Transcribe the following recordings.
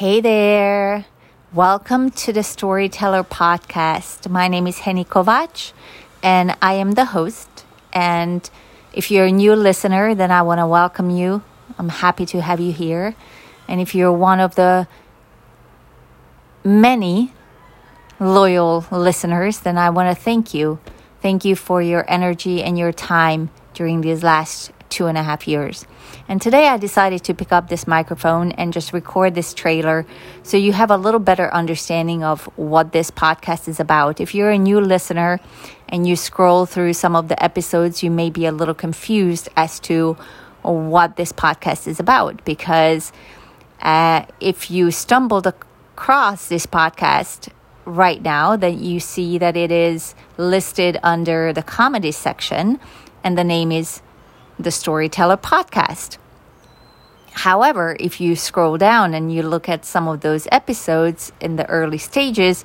Hey there. Welcome to the Storyteller Podcast. My name is Heni Kovács and I am the host. And if you're a new listener, then I want to welcome you. I'm happy to have you here. And if you're one of the many loyal listeners, then I want to thank you. Thank you for your energy and your time during these last two and a half years. And today I decided to pick up this microphone and just record this trailer so you have a little better understanding of what this podcast is about. If you're a new listener and you scroll through some of the episodes, you may be a little confused as to what this podcast is about because uh, if you stumbled across this podcast right now, then you see that it is listed under the comedy section and the name is the Storyteller Podcast. However, if you scroll down and you look at some of those episodes in the early stages,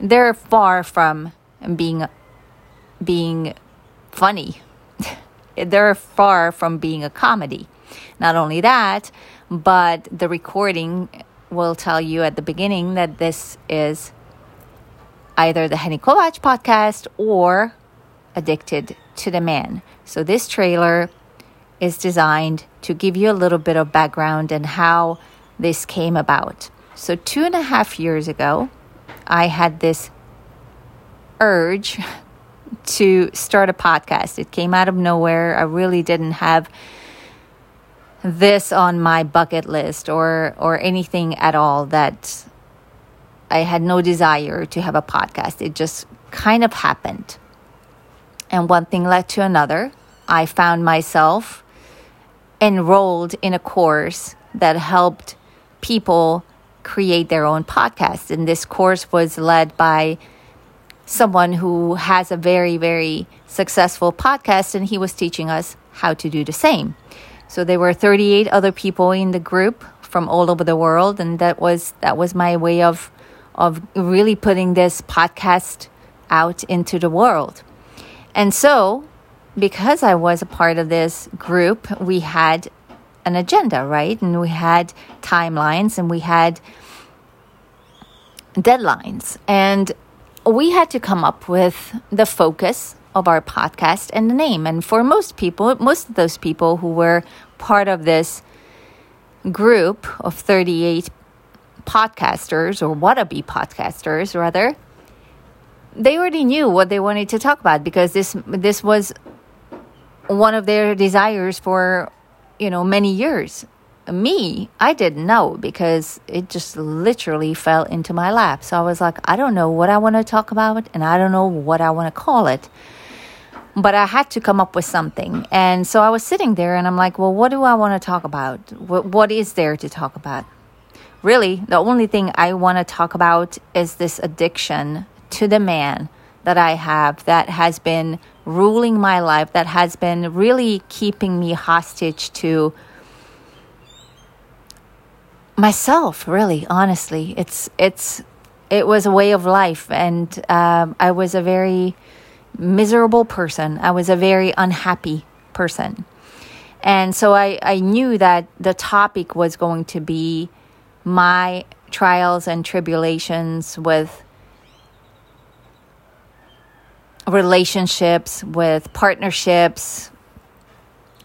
they're far from being being funny. they're far from being a comedy. Not only that, but the recording will tell you at the beginning that this is either the Heni Kovács podcast or Addicted to the Man. So this trailer is designed to give you a little bit of background and how this came about. So, two and a half years ago, I had this urge to start a podcast. It came out of nowhere. I really didn't have this on my bucket list or or anything at all that I had no desire to have a podcast. It just kind of happened. And one thing led to another. I found myself enrolled in a course that helped people create their own podcast. And this course was led by someone who has a very, very successful podcast, and he was teaching us how to do the same. So there were 38 other people in the group from all over the world, and that was that was my way of of really putting this podcast out into the world. And so because I was a part of this group, we had an agenda, right? And we had timelines and we had deadlines. And we had to come up with the focus of our podcast and the name. And for most people, most of those people who were part of this group of 38 podcasters or wannabe podcasters, rather, they already knew what they wanted to talk about because this this was one of their desires for, you know, many years. Me, I didn't know because it just literally fell into my lap. So I was like, I don't know what I want to talk about and I don't know what I want to call it. But I had to come up with something. And so I was sitting there and I'm like, well, what do I want to talk about? What, what is there to talk about? Really, the only thing I want to talk about is this addiction to the man that I have that has been ruling my life, that has been really keeping me hostage to myself. Really, honestly, it's it's it was a way of life, and um, I was a very miserable person. I was a very unhappy person. And so I, I knew that the topic was going to be my trials and tribulations with relationships, with partnerships,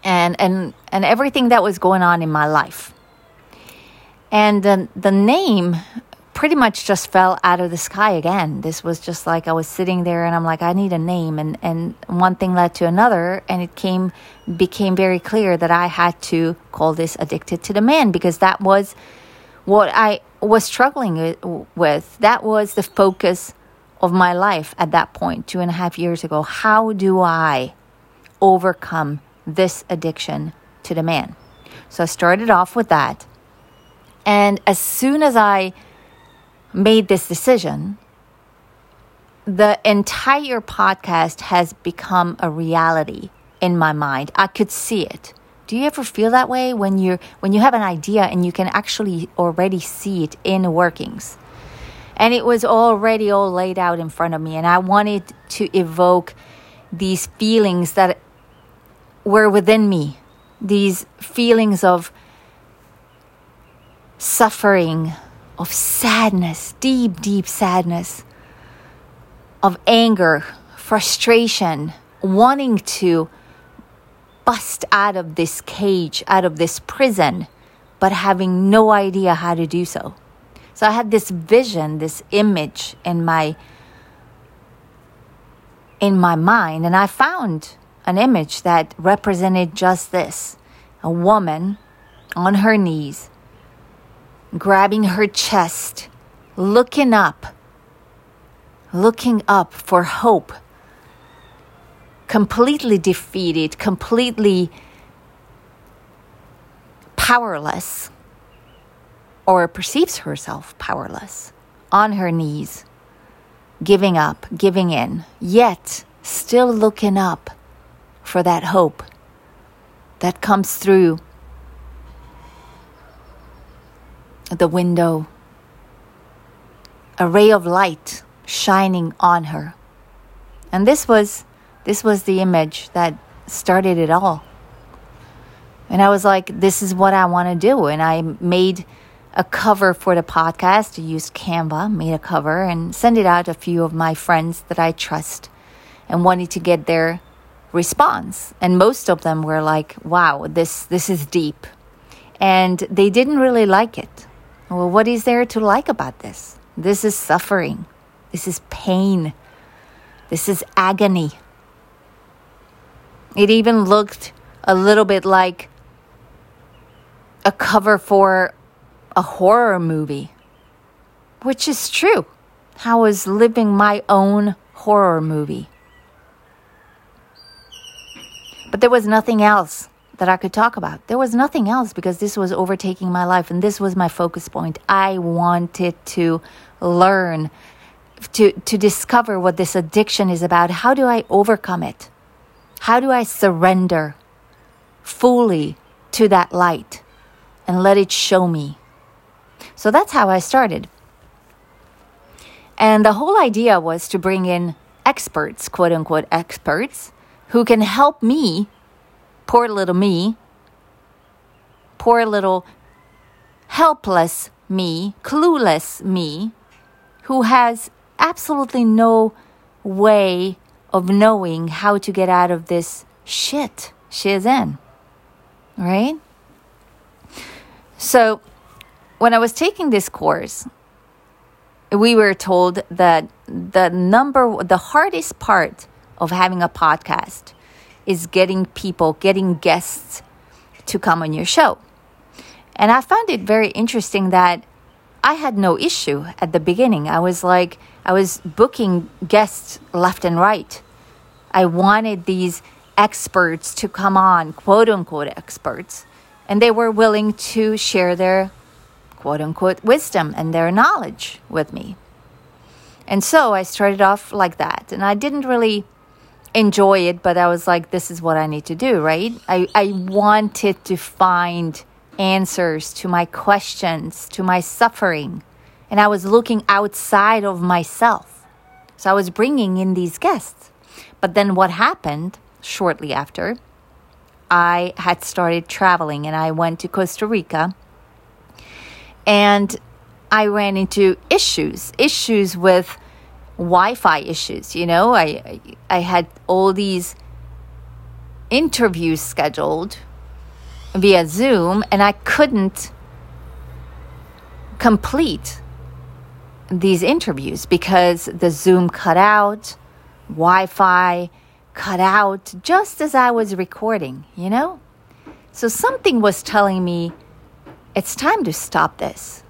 and and and everything that was going on in my life. And the the name pretty much just fell out of the sky again. This was just like I was sitting there and I'm like, I need a name and, and one thing led to another and it came became very clear that I had to call this addicted to the man because that was what I was struggling with. That was the focus of my life at that point, two and a half years ago. How do I overcome this addiction to the man? So I started off with that. And as soon as I made this decision, the entire podcast has become a reality in my mind. I could see it. Do you ever feel that way when you when you have an idea and you can actually already see it in workings? And it was already all laid out in front of me and i wanted to evoke these feelings that were within me these feelings of suffering of sadness, deep, deep sadness, of anger, frustration, wanting to bust out of this cage, out of this prison, but having no idea how to do so. So I had this vision, this image in my in my mind and I found an image that represented just this. A woman on her knees grabbing her chest, looking up, looking up for hope completely defeated, completely powerless, or perceives herself powerless, on her knees, giving up, giving in, yet still looking up for that hope that comes through the window, a ray of light shining on her. And this was this was the image that started it all. And I was like, this is what I want to do. And I made a cover for the podcast. I used Canva, made a cover, and sent it out to a few of my friends that I trust and wanted to get their response. And most of them were like, wow, this, this is deep. And they didn't really like it. Well, what is there to like about this? This is suffering. This is pain. This is agony. It even looked a little bit like a cover for a horror movie, which is true. I was living my own horror movie. But there was nothing else that I could talk about. There was nothing else because this was overtaking my life and this was my focus point. I wanted to learn to to discover what this addiction is about. How do I overcome it? How do I surrender fully to that light and let it show me? So that's how I started. And the whole idea was to bring in experts, quote unquote experts, who can help me, poor little me, poor little helpless me, clueless me, who has absolutely no way of knowing how to get out of this shit she's in. Right? So, when I was taking this course, we were told that the number, the hardest part of having a podcast is getting people, getting guests to come on your show. And I found it very interesting that I had no issue at the beginning. I was like, I was booking guests left and right. I wanted these experts to come on, quote unquote experts, and they were willing to share their quote unquote wisdom and their knowledge with me. And so I started off like that, and I didn't really enjoy it, but I was like, this is what I need to do, right? I, I wanted to find answers to my questions, to my suffering. And I was looking outside of myself. So I was bringing in these guests. But then what happened shortly after, I had started traveling and I went to Costa Rica. And I ran into issues, issues with Wi-Fi issues. You know, I I had all these interviews scheduled via Zoom, and I couldn't complete these interviews because the Zoom cut out, Wi Fi cut out just as I was recording, you know? So something was telling me it's time to stop this.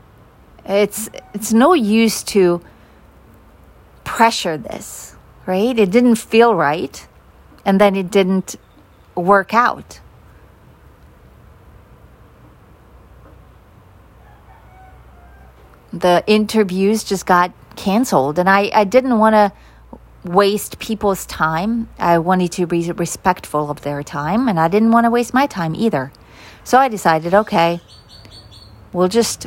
It's, it's no use to pressure this, right? It didn't feel right, and then it didn't work out. the interviews just got canceled and I, I didn't want to waste people's time. I wanted to be respectful of their time and I didn't want to waste my time either. So I decided, okay, we'll just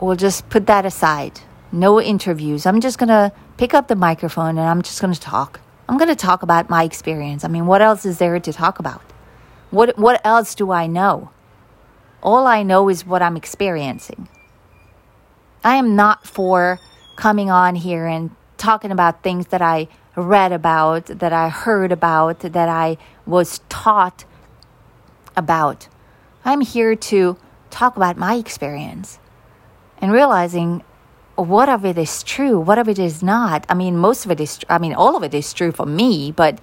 we'll just put that aside. No interviews. I'm just going to pick up the microphone and I'm just going to talk. I'm going to talk about my experience. I mean, what else is there to talk about? What what else do I know? All I know is what I'm experiencing. I am not for coming on here and talking about things that I read about, that I heard about, that I was taught about. I'm here to talk about my experience and realizing what of it is true, what of it is not. I mean, most of it is, I mean, all of it is true for me, but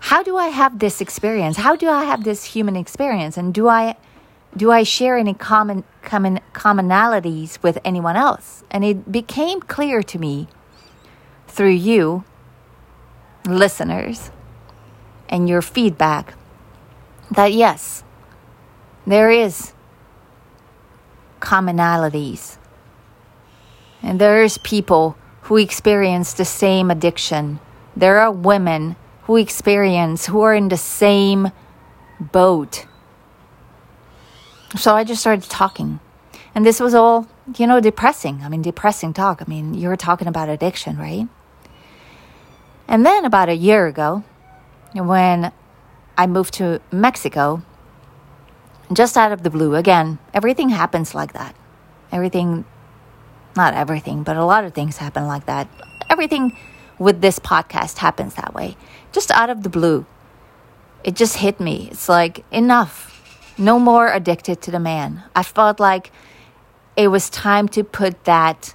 how do I have this experience? How do I have this human experience? And do I do I share any common, common commonalities with anyone else? And it became clear to me through you, listeners, and your feedback that yes, there is commonalities. And there's people who experience the same addiction. There are women who experience, who are in the same boat. So I just started talking. And this was all, you know, depressing. I mean, depressing talk. I mean, you were talking about addiction, right? And then about a year ago, when I moved to Mexico, just out of the blue, again, everything happens like that. Everything, not everything, but a lot of things happen like that. Everything with this podcast happens that way. Just out of the blue. It just hit me. It's like, enough. No more addicted to the man. I felt like it was time to put that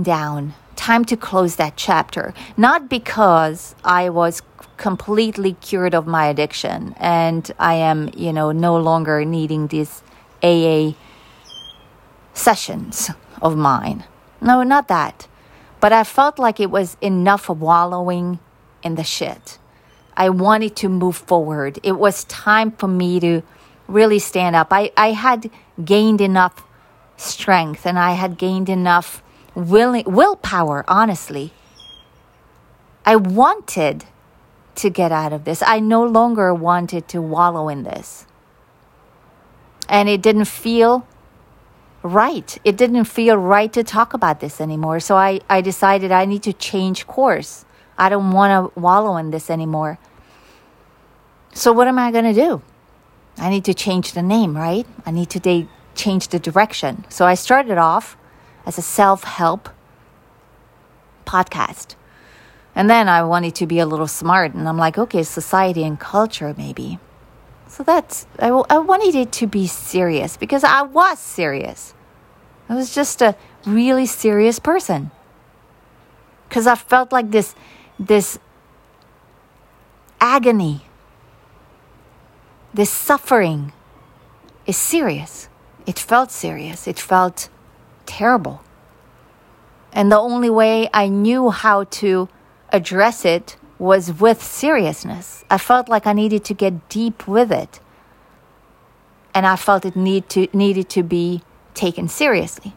down, time to close that chapter. Not because I was completely cured of my addiction and I am, you know, no longer needing these AA sessions of mine. No, not that. But I felt like it was enough wallowing in the shit. I wanted to move forward. It was time for me to really stand up. I, I had gained enough strength and I had gained enough willing, willpower, honestly. I wanted to get out of this. I no longer wanted to wallow in this. And it didn't feel right. It didn't feel right to talk about this anymore. So I, I decided I need to change course. I don't want to wallow in this anymore. So, what am I going to do? I need to change the name, right? I need to de- change the direction. So, I started off as a self help podcast. And then I wanted to be a little smart, and I'm like, okay, society and culture, maybe. So that's, I, I wanted it to be serious because I was serious. I was just a really serious person. Because I felt like this, this agony, this suffering is serious. It felt serious. It felt terrible. And the only way I knew how to address it was with seriousness. I felt like I needed to get deep with it. And I felt it need to, needed to be taken seriously.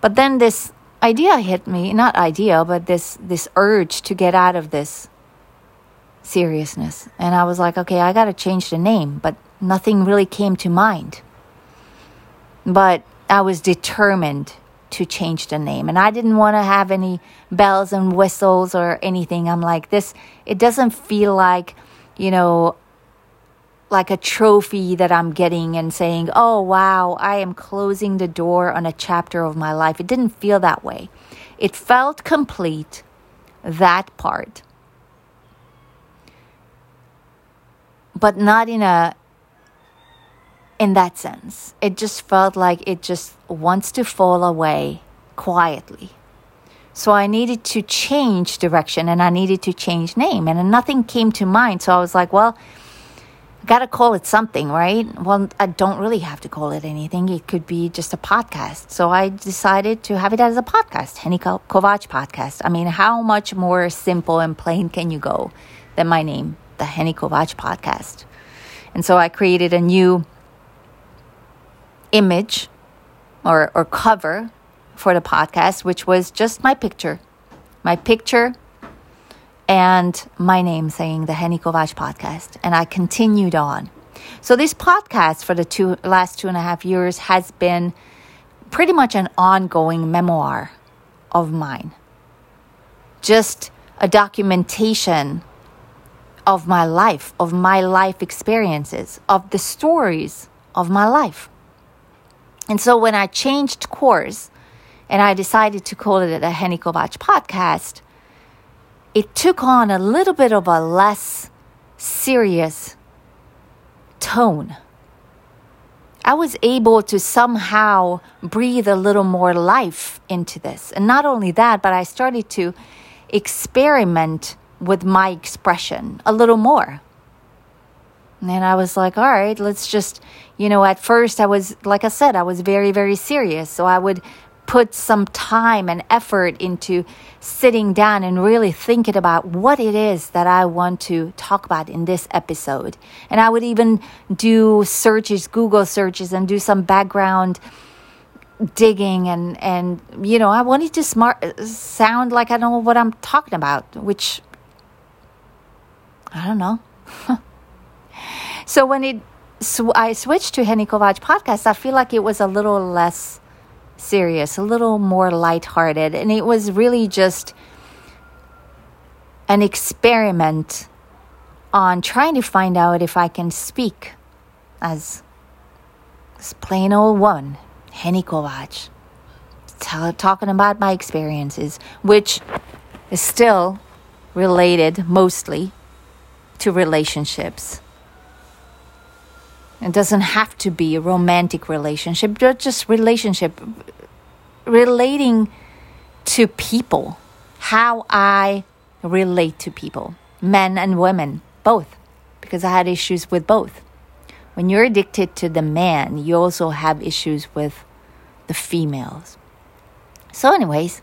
But then this idea hit me, not idea, but this, this urge to get out of this seriousness. And I was like, okay, I got to change the name, but nothing really came to mind. But I was determined to change the name. And I didn't want to have any bells and whistles or anything. I'm like, this, it doesn't feel like, you know, like a trophy that I'm getting and saying, oh, wow, I am closing the door on a chapter of my life. It didn't feel that way. It felt complete, that part. But not in a in that sense. It just felt like it just wants to fall away quietly. So I needed to change direction and I needed to change name and nothing came to mind. So I was like, well, I got to call it something, right? Well, I don't really have to call it anything. It could be just a podcast. So I decided to have it as a podcast, Heni Kovács podcast. I mean, how much more simple and plain can you go than my name, the Heni Kovács podcast? And so I created a new image or, or cover for the podcast, which was just my picture. My picture and my name saying the Heni Kovács podcast. And I continued on. So this podcast for the two last two and a half years has been pretty much an ongoing memoir of mine. Just a documentation of my life, of my life experiences, of the stories of my life. And so when I changed course and I decided to call it a Heni Kovács podcast, it took on a little bit of a less serious tone. I was able to somehow breathe a little more life into this. And not only that, but I started to experiment with my expression a little more. And I was like, all right, let's just, you know, at first I was, like I said, I was very, very serious. So I would put some time and effort into sitting down and really thinking about what it is that I want to talk about in this episode. And I would even do searches, Google searches, and do some background digging and and you know I wanted to smart sound like I know what I'm talking about, which I don't know. so when it so I switched to Heni Kovács podcast, I feel like it was a little less serious, a little more lighthearted. And it was really just an experiment on trying to find out if I can speak as this plain old one, Heni Kovács, talking about my experiences, which is still related mostly to relationships. It doesn't have to be a romantic relationship, just relationship relating to people, how I relate to people, men and women, both, because I had issues with both. When you're addicted to the man, you also have issues with the females. So, anyways,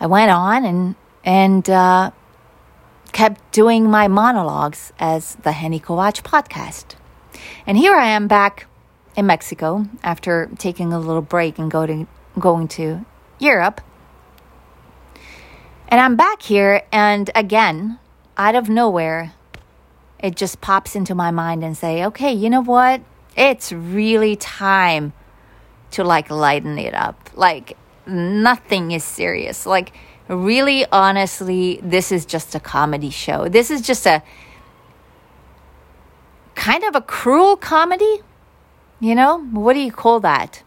I went on and and uh, kept doing my monologues as the Heni Kovács podcast. And here I am back in Mexico after taking a little break and go to, going to Europe. And I'm back here, and again, out of nowhere, it just pops into my mind and say, okay, you know what? It's really time to like lighten it up. Like, nothing is serious. Like, really, honestly, this is just a comedy show. This is just a kind of a cruel comedy. You know, what do you call that?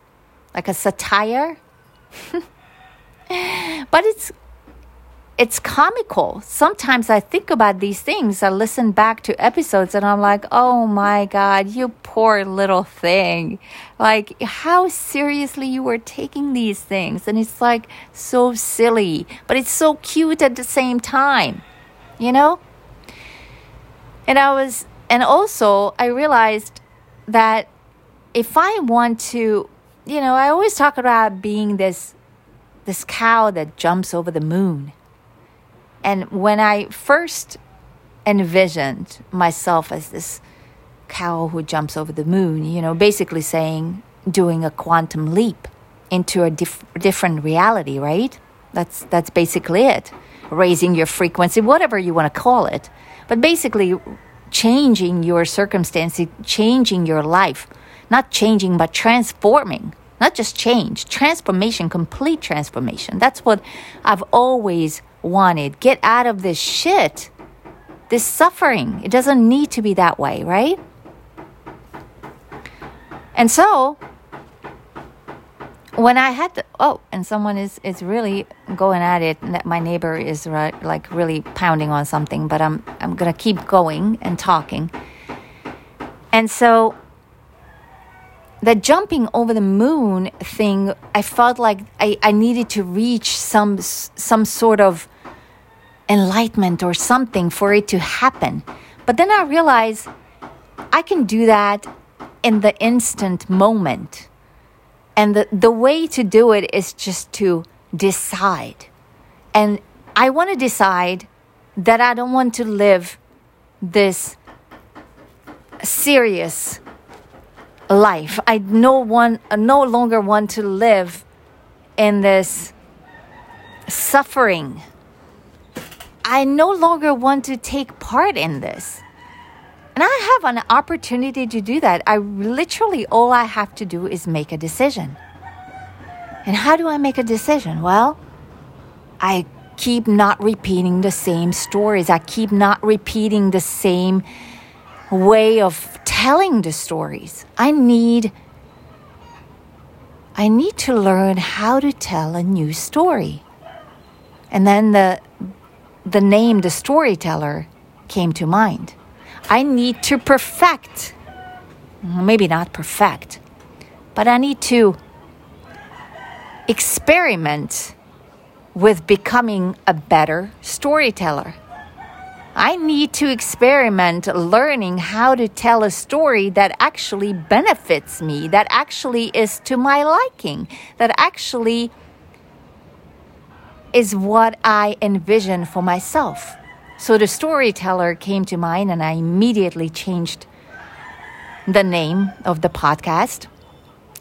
Like a satire? but it's it's comical. Sometimes I think about these things. I listen back to episodes and I'm like, oh my God, you poor little thing. Like, how seriously you were taking these things. And it's like so silly, but it's so cute at the same time, you know? And I was and also I realized that if I want to, you know, I always talk about being this this cow that jumps over the moon. And when I first envisioned myself as this cow who jumps over the moon, you know, basically saying doing a quantum leap into a dif- different reality, right? That's that's basically it. Raising your frequency, whatever you want to call it. But basically changing your circumstances, changing your life. Not changing, but transforming. Not just change, transformation, complete transformation. That's what I've always wanted. Get out of this shit, this suffering. It doesn't need to be that way, right? And so when I had the, oh, and someone is is really going at it. My neighbor is right, like really pounding on something, but I'm I'm gonna keep going and talking. And so the jumping over the moon thing, I felt like I, I needed to reach some some sort of enlightenment or something for it to happen. But then I realized I can do that in the instant moment and the, the way to do it is just to decide. And I want to decide that I don't want to live this serious life. I no one no longer want to live in this suffering. I no longer want to take part in this. And I have an opportunity to do that. I literally, all I have to do is make a decision. And how do I make a decision? Well, I keep not repeating the same stories. I keep not repeating the same way of telling the stories. I need I need to learn how to tell a new story. And then the, the name, the storyteller, came to mind. I need to perfect, maybe not perfect, but I need to experiment with becoming a better storyteller. I need to experiment learning how to tell a story that actually benefits me, that actually is to my liking, that actually is what I envision for myself. So the storyteller came to mind, and I immediately changed the name of the podcast.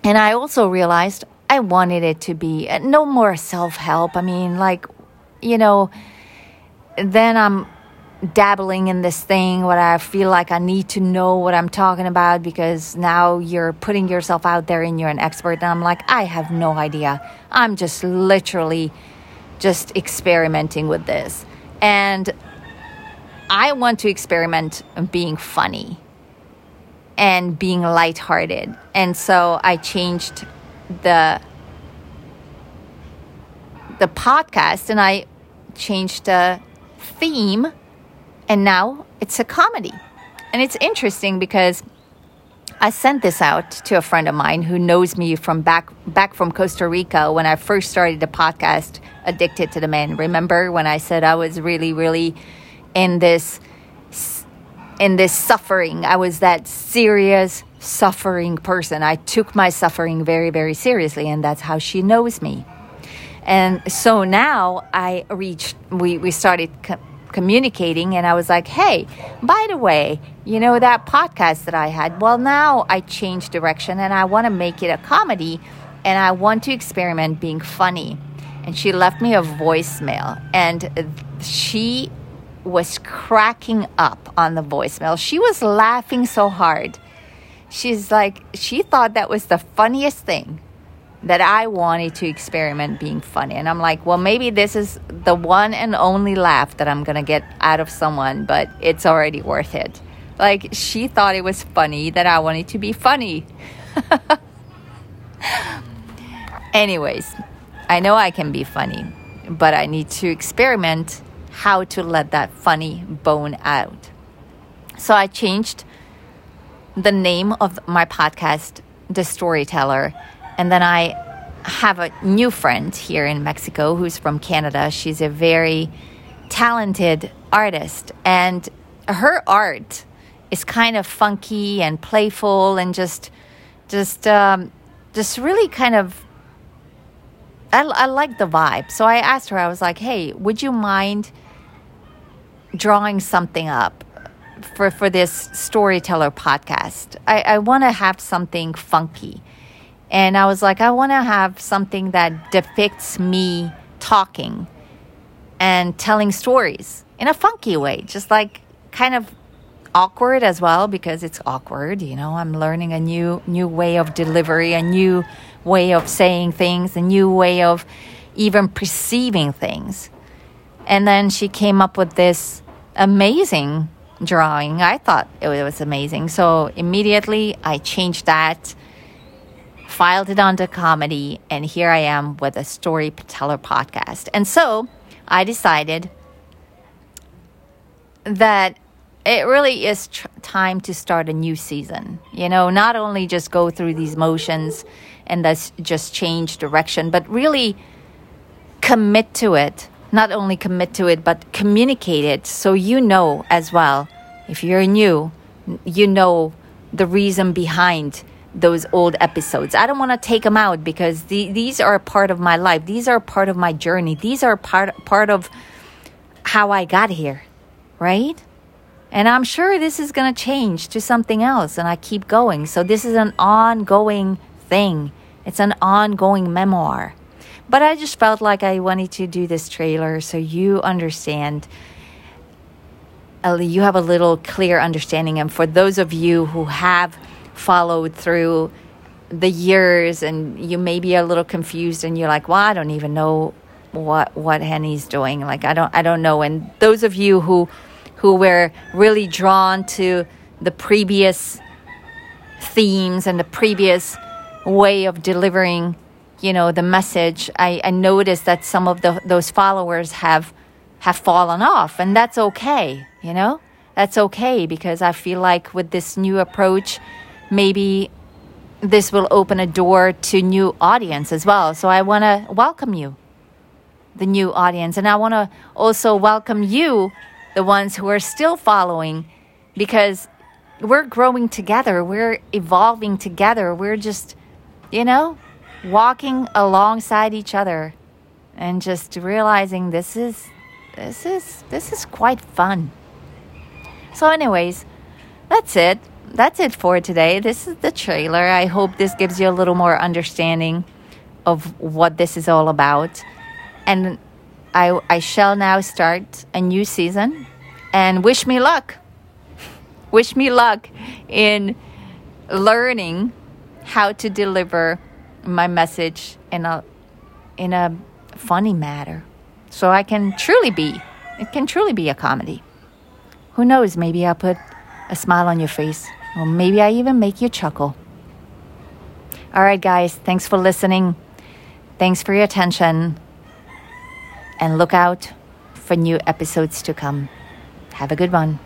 And I also realized I wanted it to be uh, no more self help. I mean, like, you know, then I'm dabbling in this thing what I feel like I need to know what I'm talking about because now you're putting yourself out there and you're an expert. And I'm like, I have no idea. I'm just literally just experimenting with this. And I want to experiment being funny and being lighthearted. And so I changed the the podcast and I changed the theme and now it's a comedy. And it's interesting because I sent this out to a friend of mine who knows me from back back from Costa Rica when I first started the podcast Addicted to the Man. Remember when I said I was really really in this in this suffering. I was that serious suffering person. I took my suffering very very seriously and that's how she knows me. And so now I reached we we started communicating and I was like, hey, by the way, you know that podcast that I had? Well, now I changed direction and I want to make it a comedy and I want to experiment being funny. And she left me a voicemail and she was cracking up on the voicemail. She was laughing so hard. She's like, she thought that was the funniest thing that I wanted to experiment being funny. And I'm like, well, maybe this is the one and only laugh that I'm going to get out of someone, but it's already worth it. Like, she thought it was funny that I wanted to be funny. Anyways, I know I can be funny, but I need to experiment how to let that funny bone out. So I changed the name of my podcast, The Storyteller and then I have a new friend here in Mexico who's from Canada. She's a very talented artist, and her art is kind of funky and playful and just, just, um, just really kind of. I, I like the vibe. So I asked her, I was like, hey, would you mind drawing something up for, for this storyteller podcast? I, I want to have something funky. And I was like, I want to have something that depicts me talking and telling stories in a funky way, just like kind of awkward as well because it's awkward, you know. I'm learning a new new way of delivery, a new way of saying things, a new way of even perceiving things. And then she came up with this amazing drawing. I thought it was amazing. So immediately I changed that filed it onto comedy, and here I am with a storyteller podcast. And so I decided that it really is tr- time to start a new season. You know, not only just go through these motions and thus just change direction, but really commit to it. Not only commit to it, but communicate it so you know as well. If you're new, you know the reason behind those old episodes. I don't want to take them out because the, these are part of my life. These are part of my journey. These are part part of how I got here, right? And I'm sure this is going to change to something else and I keep going. So this is an ongoing thing. It's an ongoing memoir. But I just felt like I wanted to do this trailer so you understand you have a little clear understanding and for those of you who have followed through the years and you may be a little confused and you're like, well, I don't even know what what Heni's doing. Like I don't I don't know. And those of you who who were really drawn to the previous themes and the previous way of delivering you know the message i, I noticed that some of the, those followers have have fallen off and that's okay you know? That's okay because i feel like with this new approach maybe this will open a door to new audience as well. So i want to welcome you the new audience and i want to also welcome you the ones who are still following because we're growing together we're evolving together we're just you know walking alongside each other and just realizing this is this is this is quite fun. So anyways, that's it. That's it for today. This is the trailer. I hope this gives you a little more understanding of what this is all about. And I I shall now start a new season and wish me luck. wish me luck in learning how to deliver my message in a in a funny manner so i can truly be it can truly be a comedy. Who knows? Maybe i'll put a smile on your face. Or maybe i even make you chuckle. All right guys. Thanks for listening. Thanks for your attention. And look out for new episodes to come. Have a good one